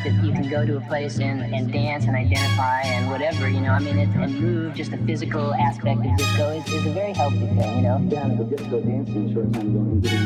fact that you can go to a place and, and dance and identify and whatever, you know, I mean, it, and move, just the physical aspect of disco is, is a very healthy thing, you know? At the disco dancing short time ago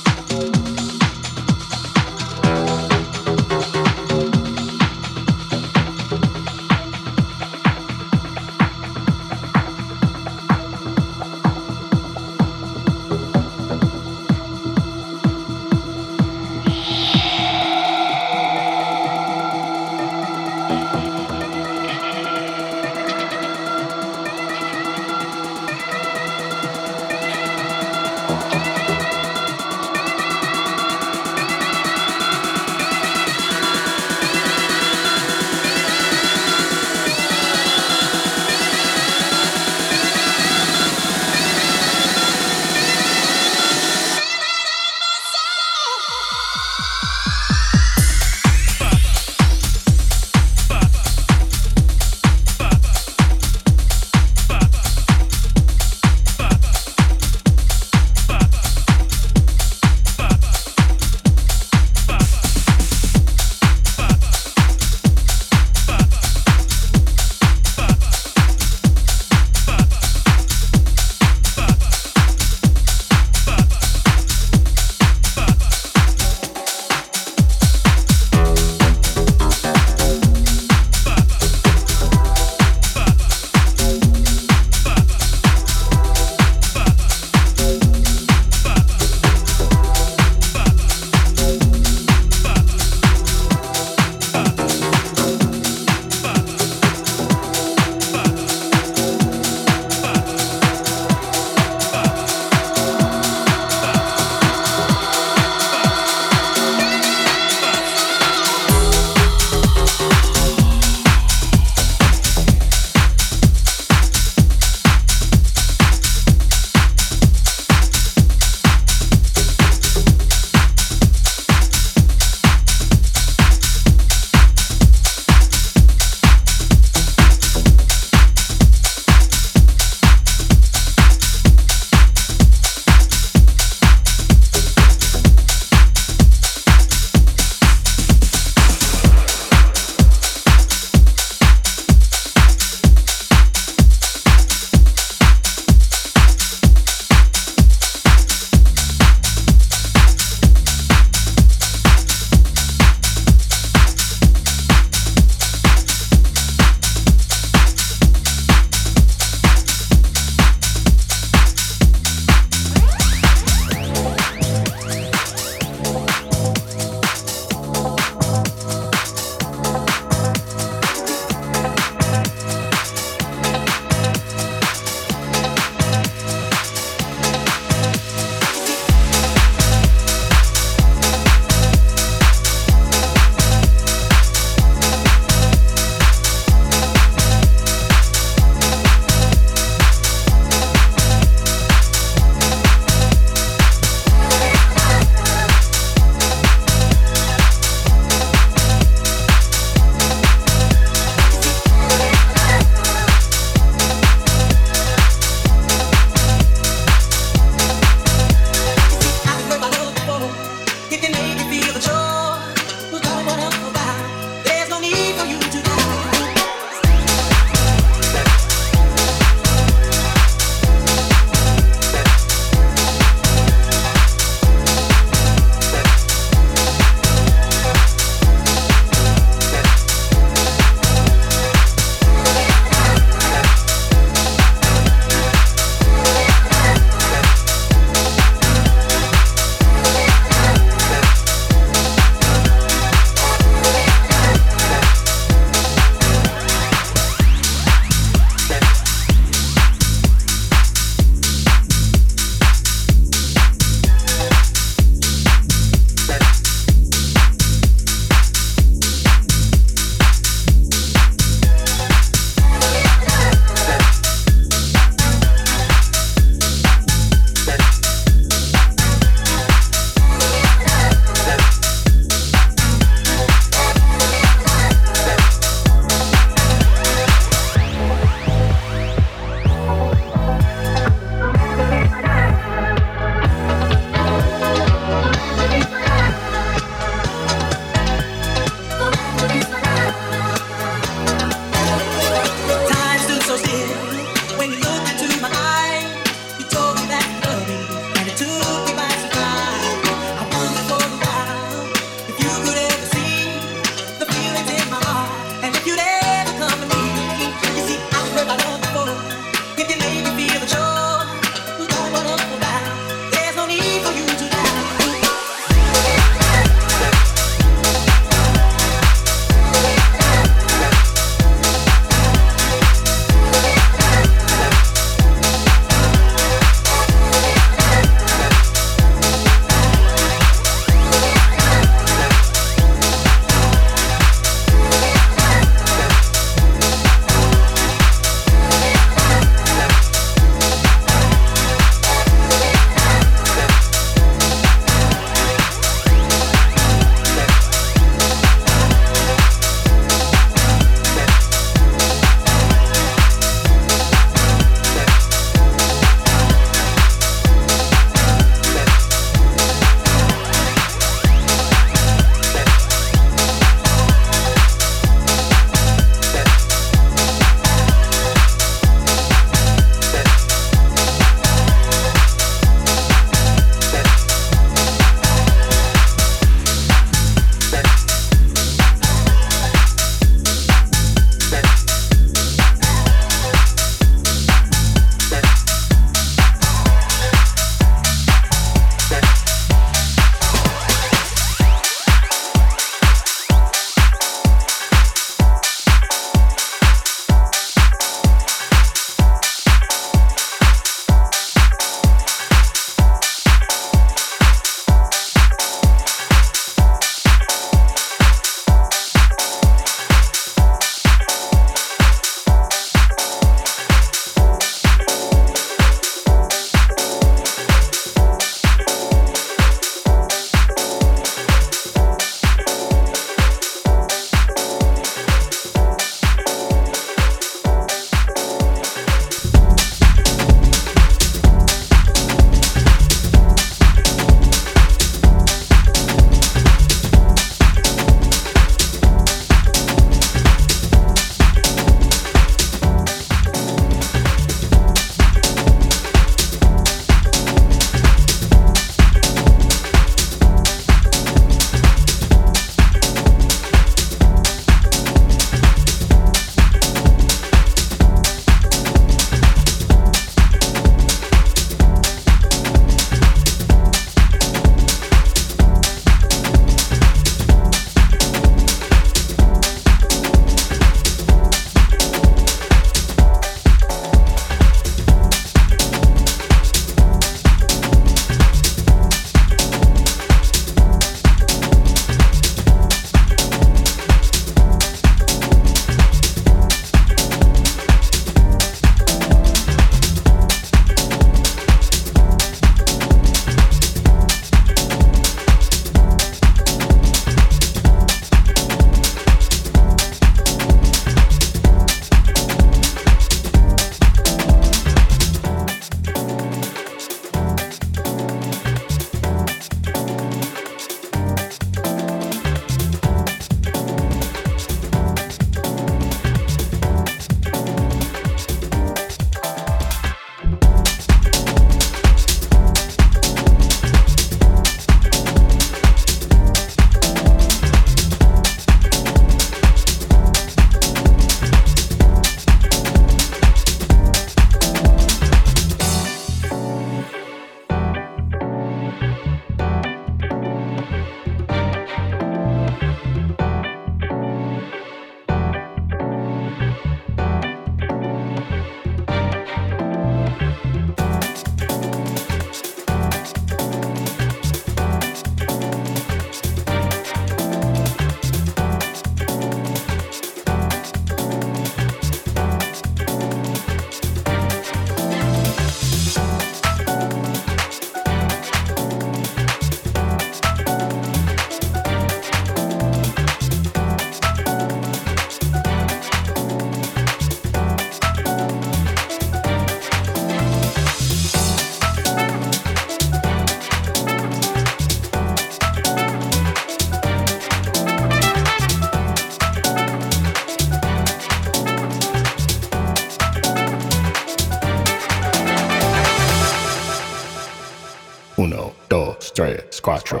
dos, tres, cuatro.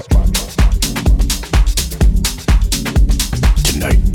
Tonight.